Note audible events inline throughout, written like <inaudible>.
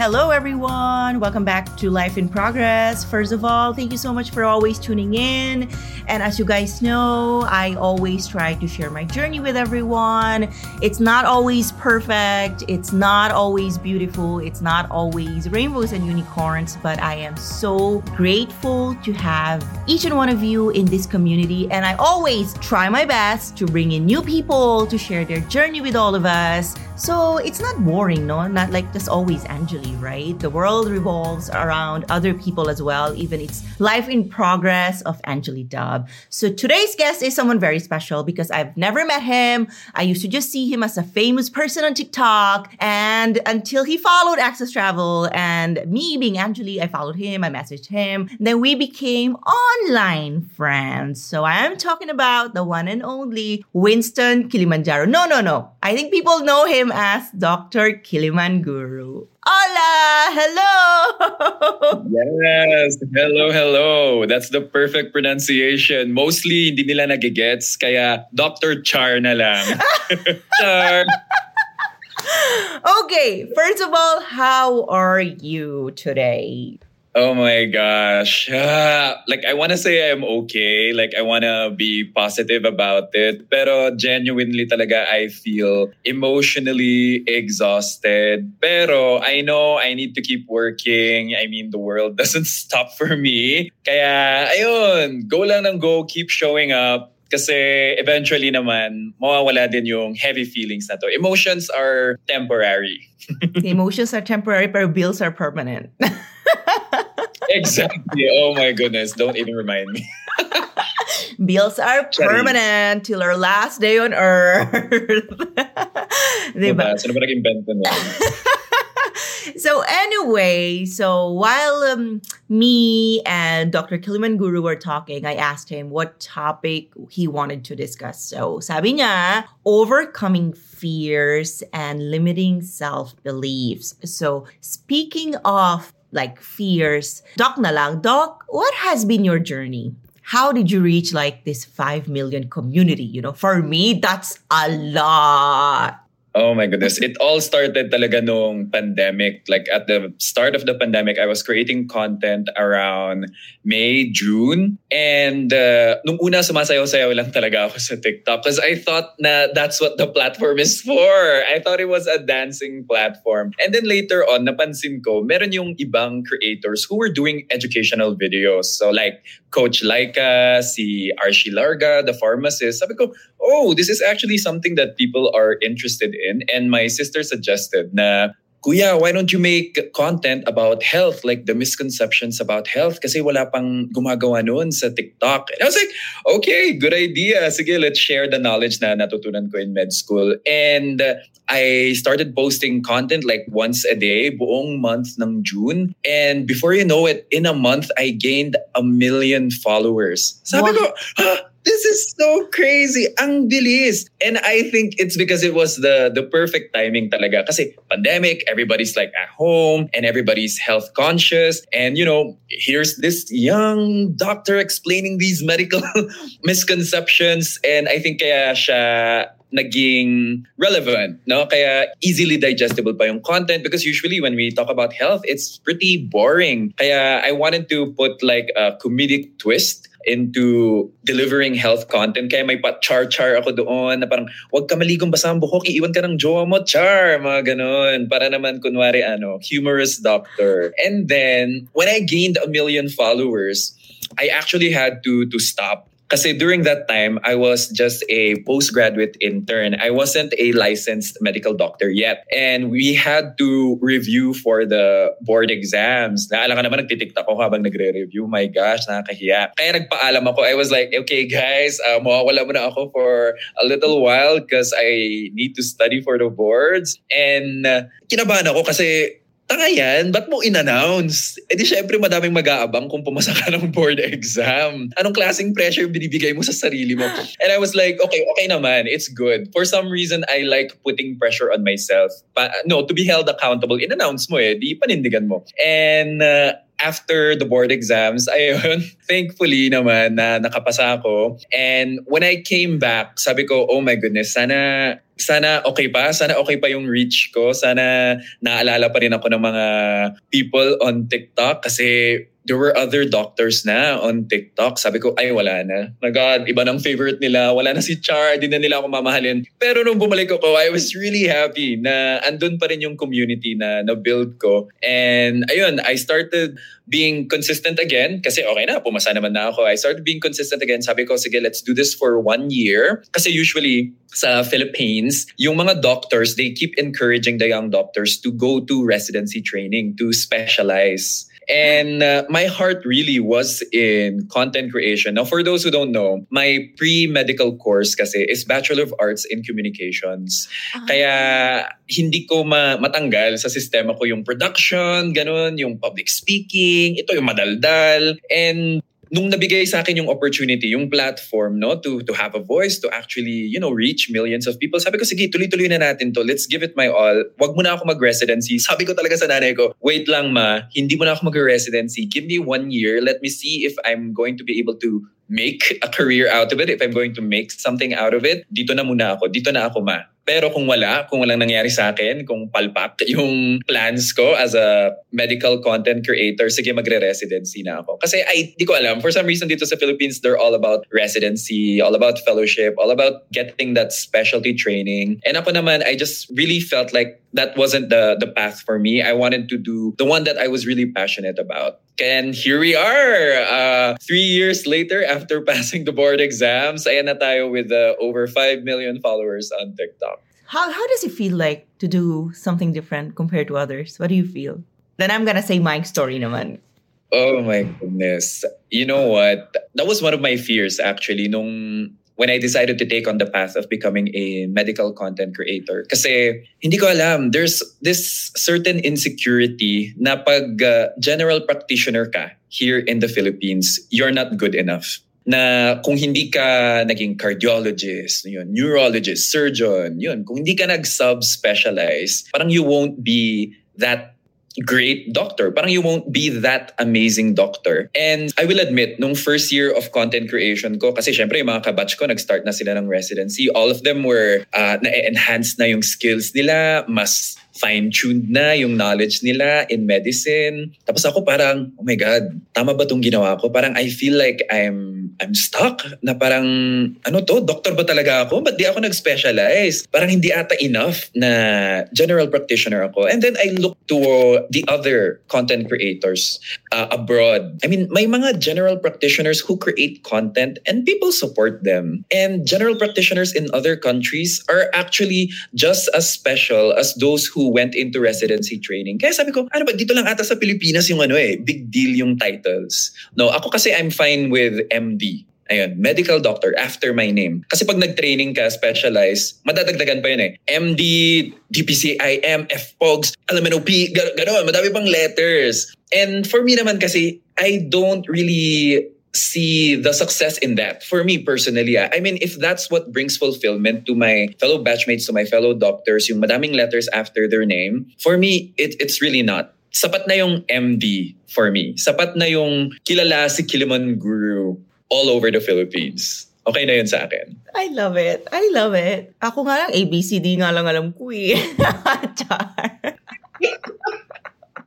Hello, everyone. Welcome back to Life in Progress. First of all, thank you so much for always tuning in. And as you guys know, I always try to share my journey with everyone. It's not always perfect, it's not always beautiful, it's not always rainbows and unicorns, but I am so grateful to have each and one of you in this community. And I always try my best to bring in new people to share their journey with all of us. So it's not boring, no? Not like just always Angeli, right? The world revolves around other people as well, even it's life in progress of Angeli Dub. So today's guest is someone very special because I've never met him. I used to just see him as a famous person on TikTok. And until he followed Access Travel and me being Angeli, I followed him, I messaged him. Then we became online friends. So I am talking about the one and only Winston Kilimanjaro. No, no, no. I think people know him as Dr. Kiliman Guru. Hola! Hello! <laughs> yes! Hello, hello! That's the perfect pronunciation. Mostly, hindi nila nagigets, kaya Dr. Char na lang. <laughs> Char! okay, first of all, how are you today? Oh my gosh. Ah, <sighs> like I want to say I'm okay. Like I want to be positive about it. Pero genuinely talaga I feel emotionally exhausted. Pero I know I need to keep working. I mean the world <laughs> doesn't stop for me. Kaya ayun, go lang ng go, keep showing up. Kasi eventually naman, mawawala din yung heavy feelings na to. Emotions are temporary. <laughs> Emotions are temporary, pero bills are permanent. <laughs> <laughs> exactly. Oh my goodness. Don't even remind me. <laughs> Bills are permanent till our last day on earth. <laughs> diba? Sino ba naging so anyway, so while um, me and Dr. Kiliman Guru were talking, I asked him what topic he wanted to discuss. So sabi niya, overcoming fears and limiting self-beliefs. So speaking of like fears. Doc na lang. Doc, what has been your journey? How did you reach like this 5 million community? You know, for me, that's a lot. Oh my goodness. It all started talaga nung pandemic. Like at the start of the pandemic, I was creating content around May, June. And uh, nung una, sumasayaw-sayaw lang talaga ako sa TikTok because I thought na that's what the platform is for. I thought it was a dancing platform. And then later on, napansin ko, meron yung ibang creators who were doing educational videos. So like Coach Laika, si Archie Larga, the pharmacist. Sabi ko, oh, this is actually something that people are interested in. And my sister suggested na, Kuya, why don't you make content about health, like the misconceptions about health? Kasi wala pang gumagawa noon sa TikTok. And I was like, okay, good idea. Sige, let's share the knowledge na natutunan ko in med school. And I started posting content like once a day, buong month ng June. And before you know it, in a month, I gained a million followers. Sabi ko, ah, this is so crazy. Ang bilis. And I think it's because it was the the perfect timing talaga. Kasi pandemic, everybody's like at home and everybody's health conscious. And you know, here's this young doctor explaining these medical <laughs> misconceptions. And I think kaya siya naging relevant, no? Kaya easily digestible pa yung content because usually when we talk about health, it's pretty boring. Kaya I wanted to put like a comedic twist into delivering health content. Kaya may pa-char-char ako doon na parang, huwag ka maligong basa ang buhok, iiwan ka ng jowa mo, char, mga ganun. Para naman, kunwari, ano, humorous doctor. And then, when I gained a million followers, I actually had to to stop Kasi during that time, I was just a postgraduate intern. I wasn't a licensed medical doctor yet. And we had to review for the board exams. Naala ka naman, nagtitiktak ako habang nagre-review. My gosh, nakakahiya. Kaya nagpaalam ako. I was like, okay guys, uh, mawawala muna ako for a little while because I need to study for the boards. And uh, kinabahan ako kasi tanga yan, ba't mo in-announce? E di syempre madaming mag-aabang kung pumasa ka ng board exam. Anong klaseng pressure binibigay mo sa sarili mo? And I was like, okay, okay naman, it's good. For some reason, I like putting pressure on myself. Pa- no, to be held accountable, in-announce mo eh, di panindigan mo. And uh, after the board exams, <laughs> ayun, thankfully naman na nakapasa ako. And when I came back, sabi ko, oh my goodness, sana sana okay pa, sana okay pa yung reach ko, sana naalala pa rin ako ng mga people on TikTok kasi there were other doctors na on TikTok. Sabi ko, ay wala na. My God, iba ng favorite nila. Wala na si Char, di na nila ako mamahalin. Pero nung bumalik ako, I was really happy na andun pa rin yung community na na-build ko. And ayun, I started being consistent again kasi okay na, pumasa naman na ako. I started being consistent again. Sabi ko, sige, let's do this for one year. Kasi usually, sa Philippines, yung mga doctors, they keep encouraging the young doctors to go to residency training, to specialize. And uh, my heart really was in content creation. Now, for those who don't know, my pre-medical course kasi is Bachelor of Arts in Communications. Ah. Kaya hindi ko ma- matanggal sa sistema ko yung production, ganun, yung public speaking, ito yung madaldal. And nung nabigay sa akin yung opportunity, yung platform, no, to to have a voice, to actually, you know, reach millions of people. Sabi ko, sige, tuloy-tuloy na natin to. Let's give it my all. Wag mo na ako mag-residency. <laughs> Sabi ko talaga sa nanay ko, wait lang ma, hindi mo na ako mag-residency. Give me one year. Let me see if I'm going to be able to make a career out of it, if I'm going to make something out of it. Dito na muna ako. Dito na ako ma. Pero kung wala, kung walang nangyari sa akin, kung palpak <laughs> yung plans ko as a medical content creator, sige magre-residency na ako. Kasi ay, di ko alam, for some reason dito sa Philippines, they're all about residency, all about fellowship, all about getting that specialty training. And ako naman, I just really felt like that wasn't the the path for me. I wanted to do the one that I was really passionate about. And here we are, uh, three years later after <laughs> passing the board exams, ayan na tayo with uh, over 5 million followers on TikTok. How how does it feel like to do something different compared to others? What do you feel? Then I'm gonna say my story naman. Oh my goodness. You know what? That was one of my fears actually nung when I decided to take on the path of becoming a medical content creator. Kasi hindi ko alam, there's this certain insecurity na pag uh, general practitioner ka here in the Philippines, you're not good enough. Na kung hindi ka naging cardiologist, yun, neurologist, surgeon, yun, kung hindi ka nag-subspecialize, parang you won't be that great doctor. Parang you won't be that amazing doctor. And I will admit, nung first year of content creation ko, kasi syempre yung mga kabatch ko, nag-start na sila ng residency. All of them were, uh, na-enhance na yung skills nila, mas fine-tuned na yung knowledge nila in medicine. Tapos ako parang, oh my God, tama ba tong ginawa ko? Parang I feel like I'm I'm stuck na parang, ano to, doctor ba talaga ako? Ba't di ako nag-specialize? Parang hindi ata enough na general practitioner ako. And then I look to the other content creators uh, abroad. I mean, may mga general practitioners who create content and people support them. And general practitioners in other countries are actually just as special as those who went into residency training. Kaya sabi ko, ano ba, dito lang ata sa Pilipinas yung ano eh, big deal yung titles. No, ako kasi I'm fine with MD. Ayun, medical doctor after my name. Kasi pag nag-training ka, specialize, madadagdagan pa yun eh. MD, DPCIM, FPOGS, LMNOP, gano'n, madami pang letters. And for me naman kasi, I don't really see the success in that for me personally ah. i mean if that's what brings fulfillment to my fellow batchmates to my fellow doctors yung madaming letters after their name for me it, it's really not sapat na yung MD for me sapat na yung kilala si Kiliman Guru all over the Philippines Okay na yun sa akin. I love it. I love it. Ako nga lang, ABCD nga lang alam ko eh. <laughs> Char.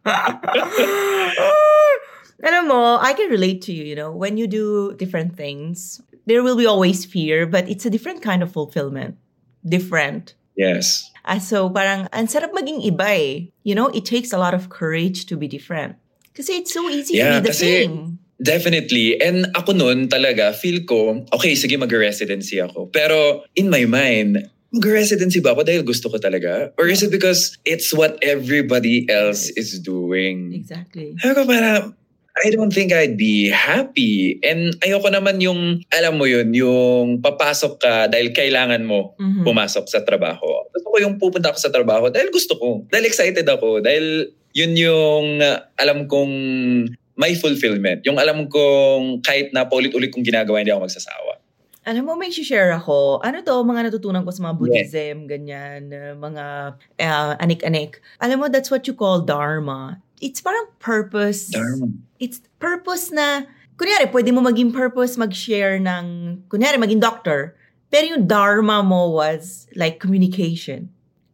<laughs> Alam mo, I can relate to you, you know, when you do different things, there will be always fear, but it's a different kind of fulfillment. Different. Yes. Ah, so parang, ang sarap maging iba eh. You know, it takes a lot of courage to be different. Kasi it's so easy Yeah, to be the kasi- same. Definitely. And ako noon talaga, feel ko, okay, sige mag-residency ako. Pero in my mind, mag-residency ba ako dahil gusto ko talaga? Or is it because it's what everybody else is doing? Exactly. Sabi ko parang, I don't think I'd be happy. And ayoko naman yung, alam mo yun, yung papasok ka dahil kailangan mo Mhm. pumasok sa trabaho. Gusto ko yung pupunta ako sa trabaho dahil gusto ko. Dahil excited ako. Dahil yun yung uh, alam kong may fulfillment. Yung alam kong kahit na paulit-ulit kong ginagawa, hindi ako magsasawa. Alam mo, may share ako. Ano to, mga natutunan ko sa mga Buddhism, ganyan, uh, mga uh, anik-anik. Alam mo, that's what you call dharma. It's parang purpose. Dharma. It's purpose na, kunyari, pwede mo maging purpose mag-share ng, kunyari, maging doctor. Pero yung dharma mo was like communication.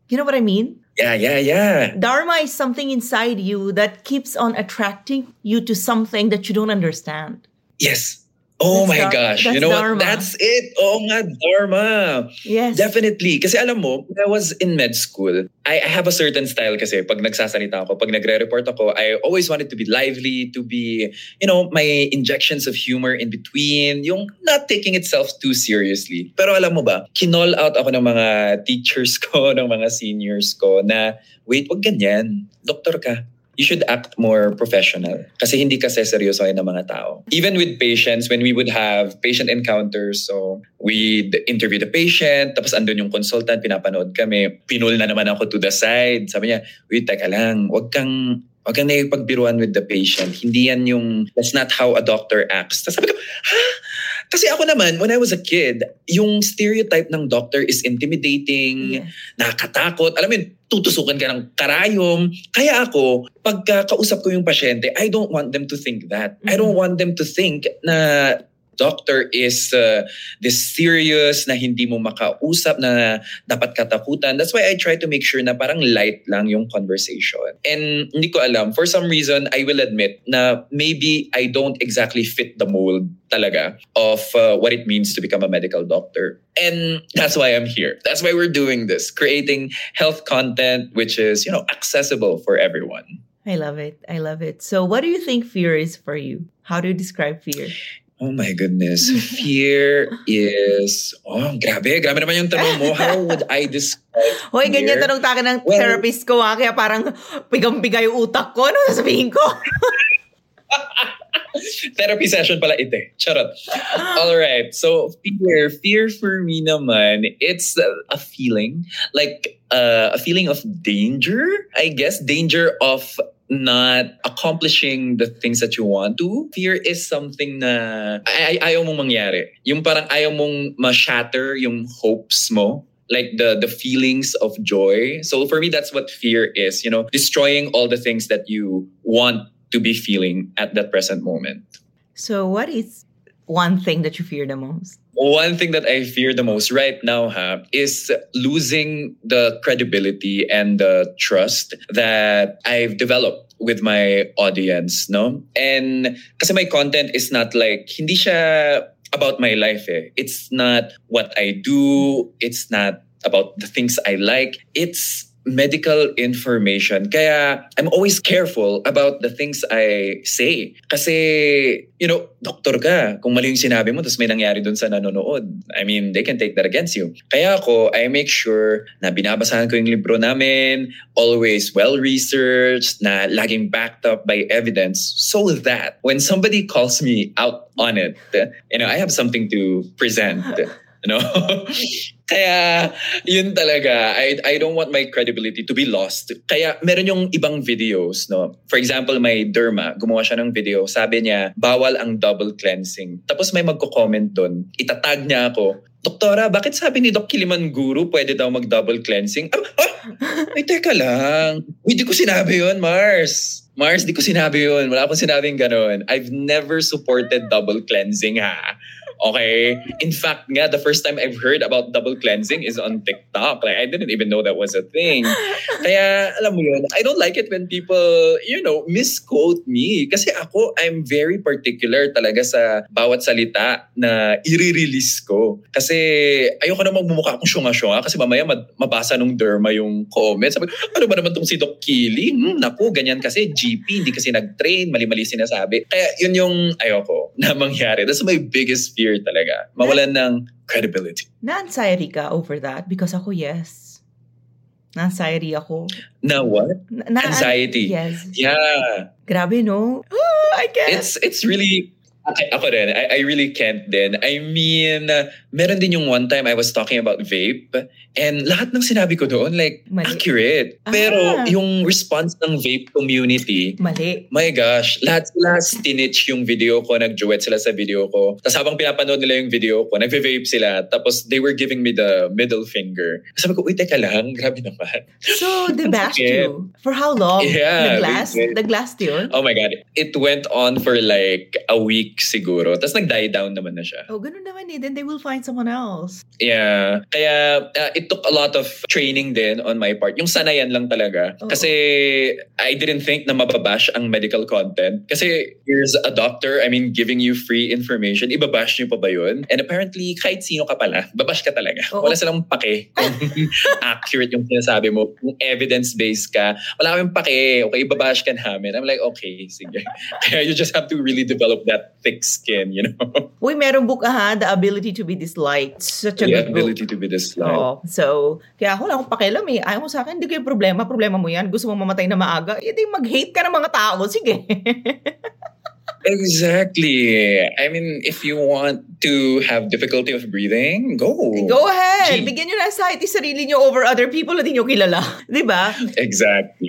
You know what I mean? Yeah, yeah, yeah. Dharma is something inside you that keeps on attracting you to something that you don't understand. Yes. Oh That's my gosh. that's you know dharma. what? That's it. Oh nga, Dharma. Yes. Definitely. Kasi alam mo, when I was in med school, I, I have a certain style kasi pag nagsasalita ako, pag nagre-report ako, I always wanted to be lively, to be, you know, my injections of humor in between, yung not taking itself too seriously. Pero alam mo ba, kinall out ako ng mga teachers <laughs> ko, ng mga seniors ko na, wait, wag ganyan. Doktor ka you should act more professional. Kasi hindi ka seryosohin ng mga tao. Even with patients, when we would have patient encounters, so we'd interview the patient, tapos andun yung consultant, pinapanood kami. Pinul na naman ako to the side. Sabi niya, wait, teka lang, wag kang Huwag kang nakipagbiruan with the patient. Hindi yan yung, that's not how a doctor acts. Tapos sabi ko, ha? Kasi ako naman, when I was a kid, yung stereotype ng doctor is intimidating, Yes. nakakatakot. Alam mo yun, tutusukan ka ng karayom. Kaya ako, pagka kausap ko yung pasyente, I don't want them to think that. I don't want them to think na doctor is uh, this serious na hindi mo makausap na dapat katakutan. That's why I try to make sure na parang light lang yung conversation. And hindi ko alam, for some reason, I will admit na maybe I don't exactly fit the mold talaga of uh, what it means to become a medical doctor. And that's why I'm here. That's why we're doing this, creating health content which is, you know, accessible for everyone. I love it. I love it. So, what do you think fear is for you? How do you describe fear? Oh my goodness. Fear is, oh, grabe. Grabe naman yung tanong mo. How would I describe Hoy, ganyan tanong takin ng Well- therapist ko ha, kaya parang pigang-piga yung utak ko. Ano sasabihin ko? <laughs> Therapy session pala ite. Charot. All right. So fear, fear for me naman, it's a, a feeling like uh, a feeling of danger. I guess danger of not accomplishing the things that you want to. Fear is something na ay, ay, ayaw mong mangyari. Yung parang ayaw mong ma-shatter yung hopes mo like the the feelings of joy. So for me that's what fear is, you know, destroying all the things that you want to be feeling at that present moment. So, what is one thing that you fear the most? One thing that I fear the most right now ha, is losing the credibility and the trust that I've developed with my audience, no? And kasi my content is not like, hindi siya about my life eh. It's not what I do. It's not about the things I like. It's medical information. Kaya I'm always careful about the things I say. Kasi, you know, doktor ka. Kung mali yung sinabi mo, tapos may nangyari dun sa nanonood. I mean, they can take that against you. Kaya ako, I make sure na binabasahan ko yung libro namin, always well-researched, na laging backed up by evidence, so that when somebody calls me out on it, you know, I have something to present. Know? <laughs> Kaya, yun talaga. I, I don't want my credibility to be lost. Kaya, meron yung ibang videos, no? For example, may derma, gumawa siya ng video. Sabi niya, bawal ang double cleansing. Tapos may magko-comment doon. Itatag niya ako. Doktora, bakit sabi ni Doc Kiliman Guru pwede daw mag-double cleansing? Ah, ah, ay, teka lang. Uy, di ko sinabi yun, Mars. Mars, di ko sinabi yun. Wala akong sinabing ganun. I've never supported double cleansing, ha? Okay? In fact nga, the first time I've heard about double cleansing is on TikTok. Like, I didn't even know that was a thing. <laughs> Kaya, alam mo yun, I don't like it when people, you know, misquote me. Kasi ako, I'm very particular talaga sa bawat salita na i-release ko. Kasi ayoko na magmumukha akong syunga-syunga kasi mamaya mabasa nung derma yung comment. Sabi, ano ba naman tong si Doc Keely? Hmm, naku, ganyan kasi GP, hindi kasi nag-train, mali-mali sinasabi. Kaya yun yung ayoko na mangyari. That's my biggest fear talaga. Mawalan ng credibility. Na-anxiety ka over that? Because ako, yes. Na-anxiety ako. Na what? Na, Anxiety. Yes. Yeah. Grabe, no? Oh, I guess. It's, it's really Okay, ako rin. I, I really can't din. I mean, uh, meron din yung one time I was talking about vape and lahat ng sinabi ko doon, like, Mali. accurate. Ah. Pero yung response ng vape community, Mali. my gosh, lahat sila stinitch yung video ko, nag-duet sila sa video ko. Tapos habang pinapanood nila yung video ko, nag-vape sila. Tapos they were giving me the middle finger. Sabi ko, uy, teka lang, <laughs> grabe naman. So, they bashed you? For how long? Yeah. Nag-last? Nag-last yun? Oh my God. It went on for like a week siguro. Tapos nag-die down naman na siya. Oh, ganun naman eh. Then they will find someone else. Yeah. Kaya uh, it took a lot of training din on my part. Yung sanayan lang talaga. Oh. Kasi I didn't think na mababash ang medical content. Kasi here's a doctor, I mean, giving you free information. Ibabash niyo pa ba yun? And apparently, kahit sino ka pala, babash ka talaga. Oh. Wala silang pake kung <laughs> accurate yung sinasabi mo. Kung evidence-based ka, wala kaming pake. Okay, ibabash ka namin. I'm like, okay, sige. <laughs> Kaya you just have to really develop that thick skin, you know? <laughs> Uy, merong book ha, The Ability to be Disliked. Such a the good ability book. to be disliked. Oh, so, kaya ako lang akong pakialam eh. Ayaw mo sa akin, hindi kayo problema. Problema mo yan. Gusto mo mamatay na maaga. Eh, mag-hate ka ng mga tao. Sige. <laughs> Exactly. I mean, if you want to have difficulty of breathing, go. Go ahead. Gee. Bigyan nyo na anxiety sarili nyo over other people na di nyo kilala. <laughs> Di ba? Exactly.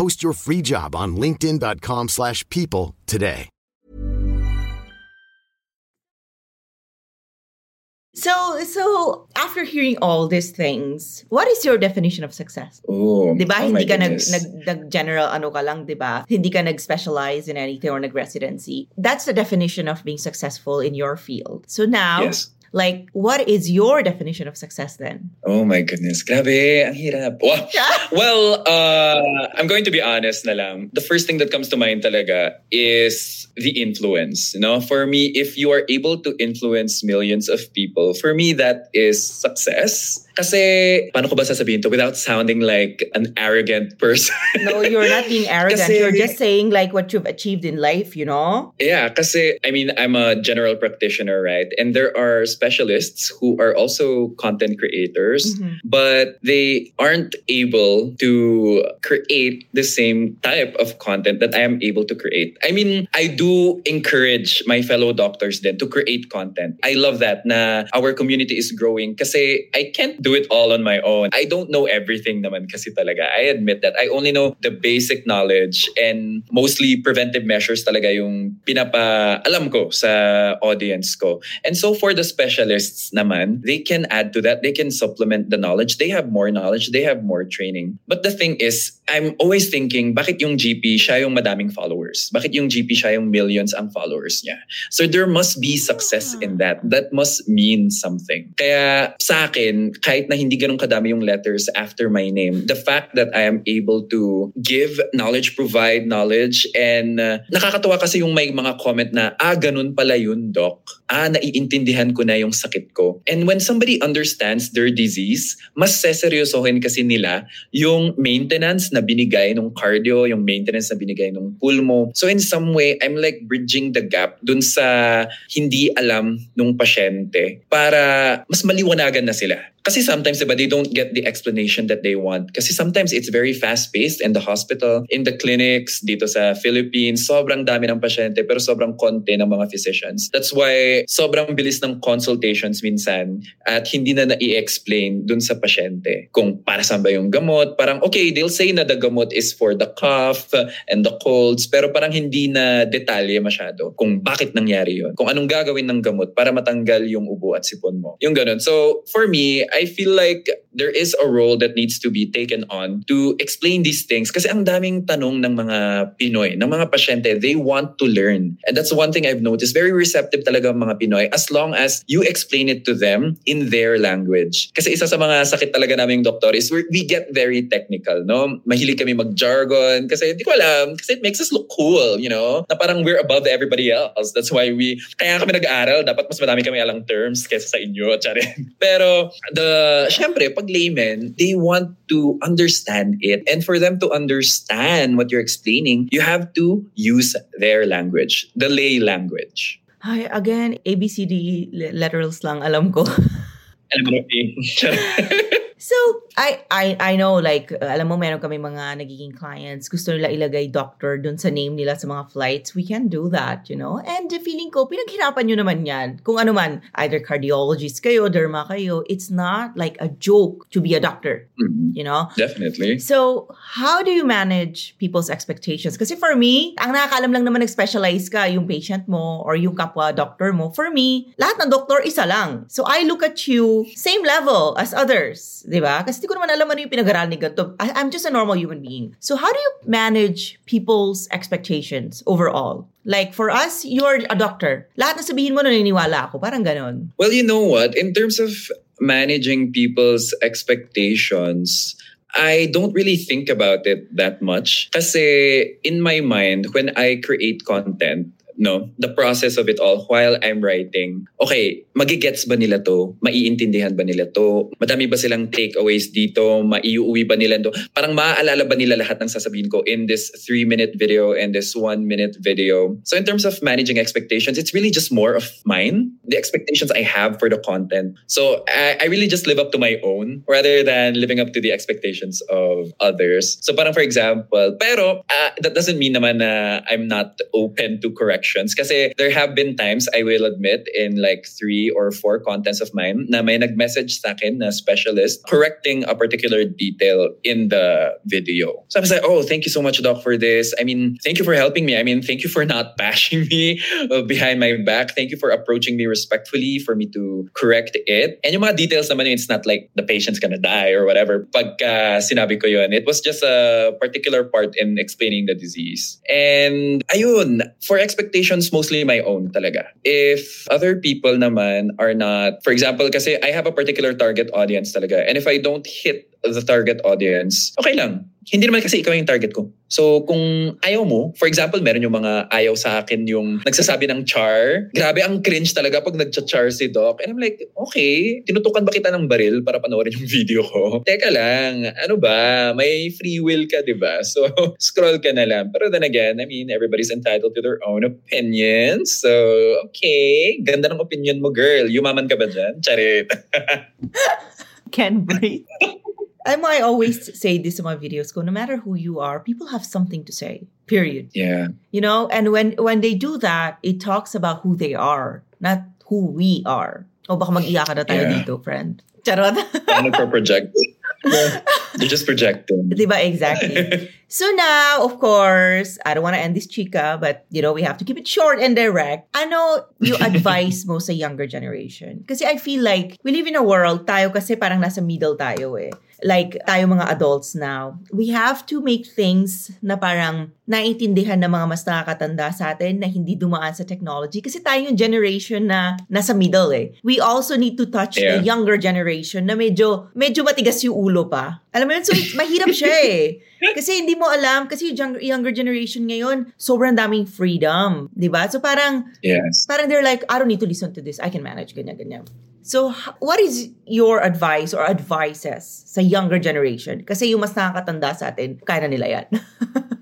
Post your free job on linkedin.com slash people today. So, so after hearing all these things, what is your definition of success? Oh, 'Di ba? oh hindi ka nag, nag, nag, general ano ka lang, 'di ba? Hindi ka nag-specialize in anything or nag-residency. That's the definition of being successful in your field. So now, Yes. Like what is your definition of success then? Oh my goodness. Grabe, ang hirap. Wow. <laughs> well, uh, I'm going to be honest na lang. The first thing that comes to mind talaga is the influence. You know, for me, if you are able to influence millions of people, for me, that is success. Kasi, paano ko ba sasabihin to without sounding like an arrogant person? <laughs> No, you're not being arrogant. Kasi- you're just saying like what you've achieved in life, you know? Yeah, kasi I mean, I'm a general practitioner, right? And there are specialists who are also content creators, Mhm. but they aren't able to create the same type of content that I am able to create. I mean, I do encourage my fellow doctors then to create content. I love that na our community is growing kasi I can't do it all on my own. I don't know everything naman kasi talaga. I admit that. I only know the basic knowledge and mostly preventive measures talaga yung pinapa alam ko sa audience ko. And so for the specialists naman, they can add to that. They can supplement the knowledge. They have more knowledge. They have more training. But the thing is, I'm always thinking, bakit yung GP siya yung madaming followers? Bakit yung GP siya yung millions ang followers niya? So there must be success in that. That must mean something. Kaya sa akin, kahit na hindi ganun kadami yung letters after my name, the fact that I am able to give knowledge, provide knowledge, and uh, nakakatawa kasi yung may mga comment na, ah, ganun pala yun, doc. Ah, naiintindihan ko na yung sakit ko. And when somebody understands their disease, mas seseryosohin kasi nila yung maintenance na binigay ng cardio, yung maintenance na binigay ng pulmo. So in some way, I'm like bridging the gap dun sa hindi alam ng pasyente para mas maliwanagan na sila. Kasi sometimes, diba, they don't get the explanation that they want. Kasi sometimes it's very fast-paced in the hospital, in the clinics, dito sa Philippines. Sobrang dami ng pasyente pero sobrang konti ng mga physicians. That's why sobrang bilis ng consultations minsan at hindi na na-i-explain dun sa pasyente kung para saan ba yung gamot. Parang okay, they'll say na the gamot is for the cough and the colds pero parang hindi na detalye masyado kung bakit nangyari yon Kung anong gagawin ng gamot para matanggal yung ubo at sipon mo. Yung ganun. So for me, I feel like there is a role that needs to be taken on to explain these things. Kasi ang daming tanong ng mga Pinoy, ng mga pasyente, they want to learn. And that's one thing I've noticed. Very receptive talaga ang mga Pinoy as long as you explain it to them in their language. Kasi isa sa mga sakit talaga naming doktor is we get very technical, no? Mahilig kami mag-jargon kasi hindi ko alam, kasi it makes us look cool, you know? Na parang we're above everybody else. That's why we, kaya kami nag-aaral, dapat mas madami kami alang terms kaysa sa inyo, <laughs> charin. Pero the, syempre, pag laymen, they want to understand it. And for them to understand what you're explaining, you have to use their language, the lay language. Hi, again, ABCD literals lang alam ko. Alam mo, eh. <laughs> <laughs> So, I I I know like uh, alam mo meron kami mga nagiging clients gusto nila ilagay doctor dun sa name nila sa mga flights. We can do that, you know. And uh, feeling ko pinaghirapan niyo naman 'yan. Kung ano man, either cardiologist kayo, derma kayo, it's not like a joke to be a doctor, Mhm. you know. Definitely. So, how do you manage people's expectations? Kasi for me, ang nakakaalam lang naman nag-specialize ka, yung patient mo or yung kapwa doctor mo. For me, lahat ng doktor isa lang. So, I look at you same level as others. Di Kasi ko naman alam ano yung pinag-aralan ni ganito. I- I'm just a normal human being. So, how do you manage people's expectations overall? Like, for us, you're a doctor. Lahat na sabihin mo, naniniwala ako. Parang ganon. Well, you know what? In terms of managing people's expectations, I don't really think about it that much. Kasi in my mind, when I create content, no, the process of it all while I'm writing, okay, magigets ba nila to? Maiintindihan ba nila to? Madami ba silang takeaways dito? Maiuwi ba nila to? Parang maaalala ba nila lahat ng sasabihin ko in this three-minute video and this one-minute video? So in terms of managing expectations, it's really just more of mine, the expectations I have for the content. So I, I really just live up to my own rather than living up to the expectations of others. So parang for example, pero uh, that doesn't mean naman na I'm not open to corrections kasi there have been times I will admit in like three or four contents of mine na may nag-message sa akin na specialist correcting a particular detail in the video. So I was like, oh, thank you so much, Doc, for this. I mean, thank you for helping me. I mean, thank you for not <laughs> bashing me behind my back. Thank you for approaching me respectfully for me to correct it. And yung mga details naman, it's not like the patient's gonna die or whatever. Pagka sinabi ko yun, it was just a particular part in explaining the disease. And ayun, for expectations, mostly my own talaga. If other people naman are not, for example, kasi I have a particular target audience talaga. And if I don't hit the target audience, okay lang. Hindi naman kasi ikaw yung target ko. So kung ayaw mo, for example, meron yung mga ayaw sa akin yung nagsasabi ng char. Grabe, ang cringe talaga pag nagcha-char si Doc. And I'm like, okay, tinutukan ba kita ng baril para panoorin yung <laughs> video ko? Teka lang, ano ba? May free will ka, di ba? So <laughs> scroll ka na lang. Pero then again, I mean, everybody's entitled to their own opinions. So, okay, ganda ng opinion mo, girl. Yumaman ka ba dyan? Charit. <laughs> Can breathe. Mo, I always say this in my videos ko, no matter who you are, people have something to say. Period. yeah. You know, and when when they do that, it talks about who they are, not who we are. O baka mag-iyak ka na tayo Yeah. dito, friend. Charot. <laughs> Ano project? They're just projecting. <laughs> Diba? Exactly. <laughs> so now, of course, I don't want to end this chika, but you know, we have to keep it short and direct. Ano you advise mo sa younger generation? Kasi I feel like we live in a world, tayo kasi parang nasa middle tayo eh. Like tayo mga adults now, we have to make things na parang naiintindihan ng mga mas nakakatanda sa atin na hindi dumaan sa technology. Kasi tayo yung generation na nasa middle eh. We also need to touch Yeah. the younger generation na medyo, medyo matigas yung ulo pa. Alam mo yun? So, <laughs> mahirap siya eh. Kasi hindi mo alam, kasi yung younger, generation ngayon, sobrang daming freedom. 'di ba? So parang, Yes. parang they're like, I don't need to listen to this. I can manage, ganyan, ganyan. So, what is your advice or advices sa younger generation? Kasi yung mas nakakatanda sa atin, kaya na nila yan. <laughs>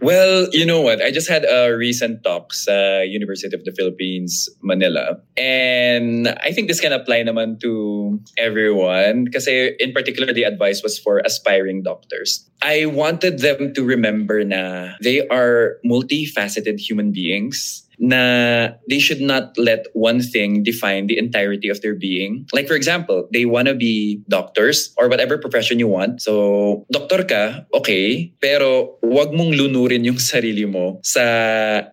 well, you know what? I just had a recent talk sa University of the Philippines, Manila. And I think this can apply naman to everyone. Kasi in particular, the advice was for aspiring doctors. I wanted them to remember na they are multifaceted human beings na they should not let one thing define the entirety of their being. Like for example, they want to be doctors or whatever profession you want. So, doktor ka, okay, pero wag mong lunurin yung <laughs> sarili mo sa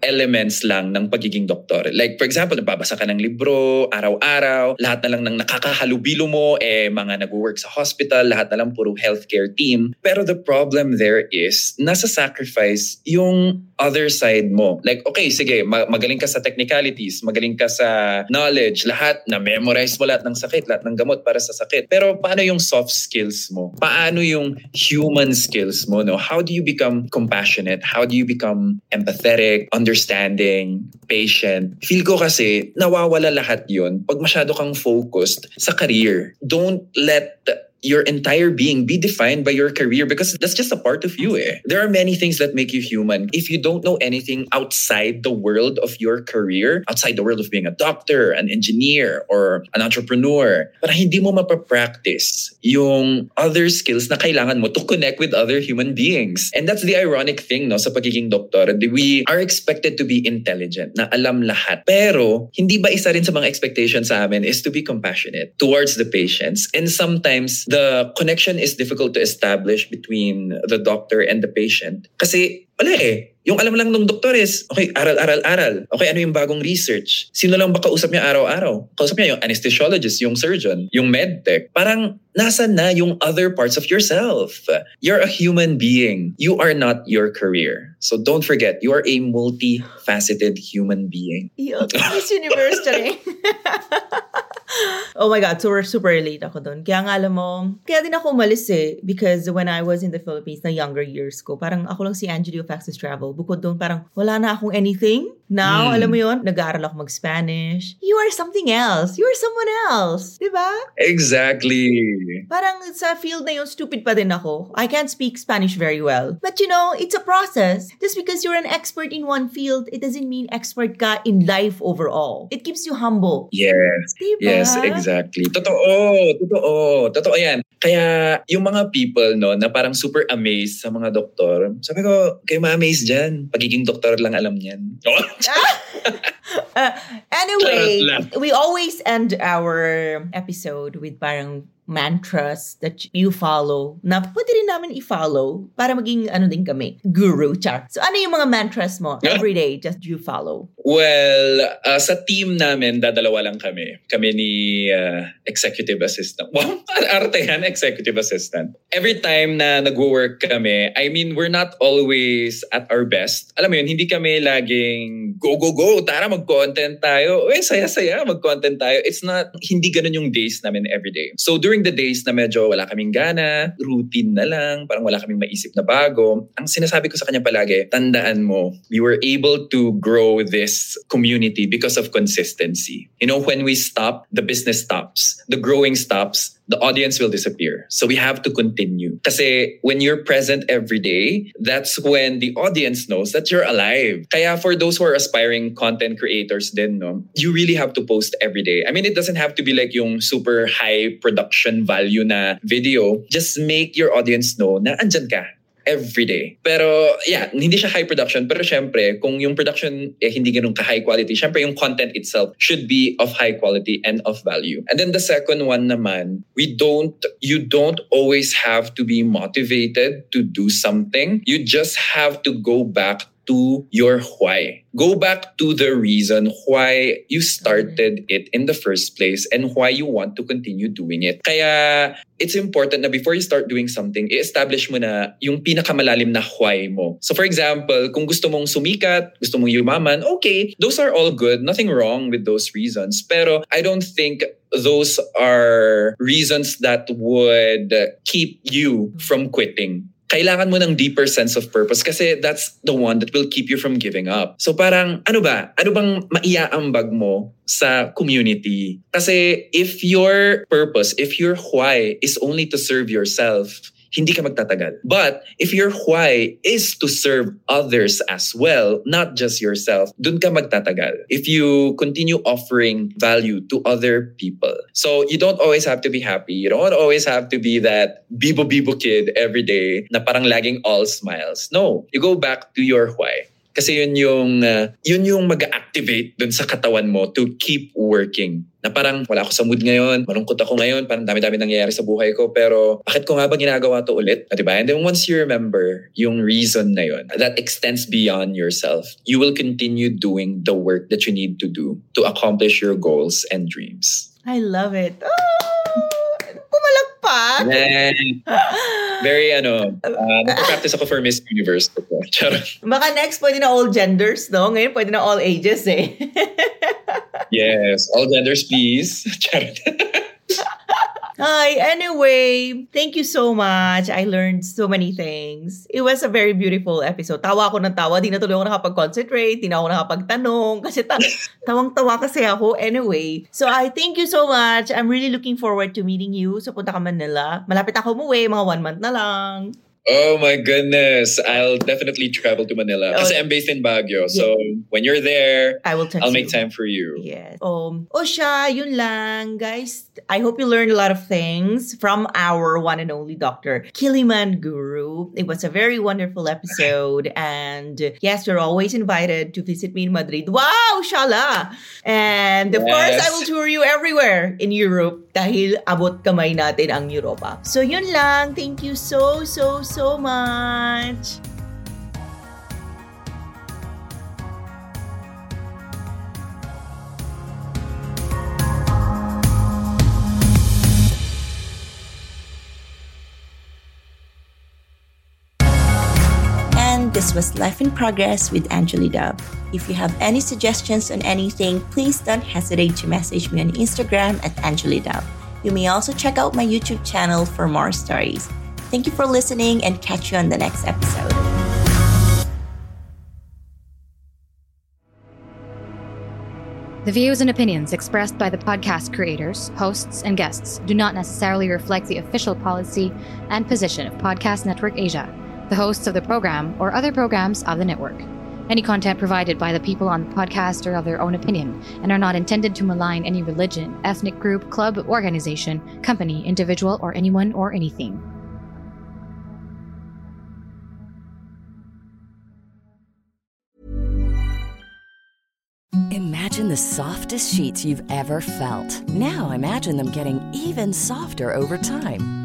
elements lang ng pagiging doktor. Like for example, nababasa ka ng libro, araw-araw, lahat na lang ng nakakahalubilo mo, eh mga nag-work sa hospital, lahat na lang puro healthcare team. Pero the problem there is, nasa sacrifice yung other side mo. Like, okay, sige, ma- magaling ka sa technicalities, magaling ka sa knowledge, lahat, na-memorize mo lahat ng sakit, lahat ng gamot para sa sakit. Pero paano yung soft skills mo? Paano yung human skills mo? No? How do you become compassionate? How do you become empathetic, understanding, patient? Feel ko kasi nawawala lahat yun pag masyado kang focused sa career. Don't let your entire being be defined by your career because that's just a part of you. Eh. There are many things that make you human. If you don't know anything outside the world of your career, outside the world of being a doctor, an engineer, or an entrepreneur, para hindi mo mapapractice yung other skills na kailangan mo to connect with other human beings. And that's the ironic thing no, sa pagiging doktor. We are expected to be intelligent, na alam lahat. Pero, hindi ba isa rin sa mga expectations sa amin is to be compassionate towards the patients. And sometimes, the connection is difficult to establish between the doctor and the patient. Kasi, wala eh. Yung alam lang ng doktor is, okay, aral, aral, aral. Okay, ano yung bagong research? Sino lang ba kausap niya araw-araw? Kausap niya yung anesthesiologist, yung surgeon, yung medtech. Parang nasa na yung other parts of yourself. You're a human being. You are not your career. So don't forget, you are a multifaceted human being. Yun, Miss Universe. <laughs> <laughs> oh my God, super, super relate ako doon. Kaya nga alam mo, kaya din ako umalis eh. Because when I was in the Philippines na younger years ko, parang ako lang si Angelio Faxes Travel. Bukod doon, parang wala na akong anything. Now, Hmm. alam mo yon nag-aaral ako mag-Spanish. You are something else. You are someone else. Di ba? Exactly. Parang sa field na yun, stupid pa din ako. I can't speak Spanish very well. But you know, it's a process. Just because you're an expert in one field, it doesn't mean expert ka in life overall. It keeps you humble. Yes. Diba? Yes, exactly. Totoo, totoo, totoo yan. Kaya yung mga people no na parang super amazed sa mga doktor, sabi ko, kayo ma-amaze dyan. Pagiging doktor lang alam niyan. <laughs> Uh, anyway, we always end our episode with parang mantras that you follow na pwede rin namin i-follow para maging ano din kami, guru, char. So ano yung mga mantras mo every day just you follow? Well, uh, sa team namin, dadalawa lang kami. Kami ni uh, executive assistant. Wow, <laughs> arte yan, executive assistant. Every time na nag-work kami, I mean, we're not always at our best. Alam mo yun, hindi kami laging go, go, go, tara mag-content tayo. Uy, saya-saya, mag-content tayo. It's not, hindi ganun yung days namin every day. So during the days na medyo wala kaming gana, routine na lang, parang wala kaming maisip na bago, ang sinasabi ko sa kanya palagi, tandaan mo, we were able to grow this community because of consistency. You know, when we stop, the business stops. The growing stops, the audience will disappear. So we have to continue. Kasi when you're present every day, that's when the audience knows that you're alive. Kaya for those who are aspiring content creators din, no, you really have to post every day. I mean, it doesn't have to be like yung super high production value na video. Just make your audience know na andyan ka every day. Pero yeah, hindi siya high production. Pero syempre, kung yung production eh, hindi ganun ka-high quality, syempre yung content itself should be of high quality and of value. And then the second one naman, we don't, you don't always have to be motivated to do something. You just have to go back to your why. Go back to the reason why you started mm-hmm. it in the first place and why you want to continue doing it. Kaya it's important na before you start doing something, i-establish mo na yung pinakamalalim na why mo. So for example, kung gusto mong sumikat, gusto mong yumaman, okay, those are all good. Nothing wrong with those reasons. Pero I don't think those are reasons that would keep you from quitting kailangan mo ng deeper sense of purpose kasi that's the one that will keep you from giving up. So parang, ano ba? Ano bang maiaambag mo sa community? Kasi if your purpose, if your why is only to serve yourself, hindi ka magtatagal. But if your why is to serve others as well, not just yourself, dun ka magtatagal. If you continue offering value to other people. So you don't always have to be happy. You don't always have to be that bibo-bibo kid every day na parang laging all smiles. No, you go back to your why. Kasi yun yung, uh, yun yung mag-activate dun sa katawan mo to keep working. Na parang wala ako sa mood ngayon, malungkot ako ngayon, parang dami-dami nangyayari sa buhay ko, pero bakit ko nga ba ginagawa to ulit? Diba? And then once you remember yung reason na yun, that extends beyond yourself, you will continue doing the work that you need to do to accomplish your goals and dreams. I love it. Oh, pumalakpak! And <laughs> very ano, uh, nagpa-practice ako for Miss Universe. Baka next pwede na all genders, no? Ngayon pwede na all ages eh. yes, all genders please. Charot. <laughs> Hi, anyway, thank you so much. I learned so many things. It was a very beautiful episode. Tawa ako ng tawa. Di na tuloy ako nakapag-concentrate. Di na ako nakapagtanong. <laughs> Kasi ta- tawang-tawa kasi ako. Anyway, so I thank you so much. I'm really looking forward to meeting you sa Punta ka Manila. Malapit ako umuwi. Mga one month na lang. Oh my goodness. I'll definitely travel to Manila. Oh. I'm based in Baguio. So when you're there, I will I'll make you. time for you. Yes. Um, o siya, yun lang, guys. I hope you learned a lot of things from our one and only Dr. Kiliman Guru. It was a very wonderful episode. <laughs> And yes, you're always invited to visit me in Madrid. Wow, shala! And of course, I will tour you everywhere in Europe dahil abot kamay natin ang Europa. So yun lang. Thank you so, so, so much. Was Life in Progress with Angeli Dub. If you have any suggestions on anything, please don't hesitate to message me on Instagram at Angeli Dub. You may also check out my YouTube channel for more stories. Thank you for listening and catch you on the next episode. The views and opinions expressed by the podcast creators, hosts, and guests do not necessarily reflect the official policy and position of Podcast Network Asia, the hosts of the program, or other programs of the network. Any content provided by the people on the podcast are of their own opinion and are not intended to malign any religion, ethnic group, club, organization, company, individual, or anyone or anything. Imagine the softest sheets you've ever felt. Now imagine them getting even softer over time.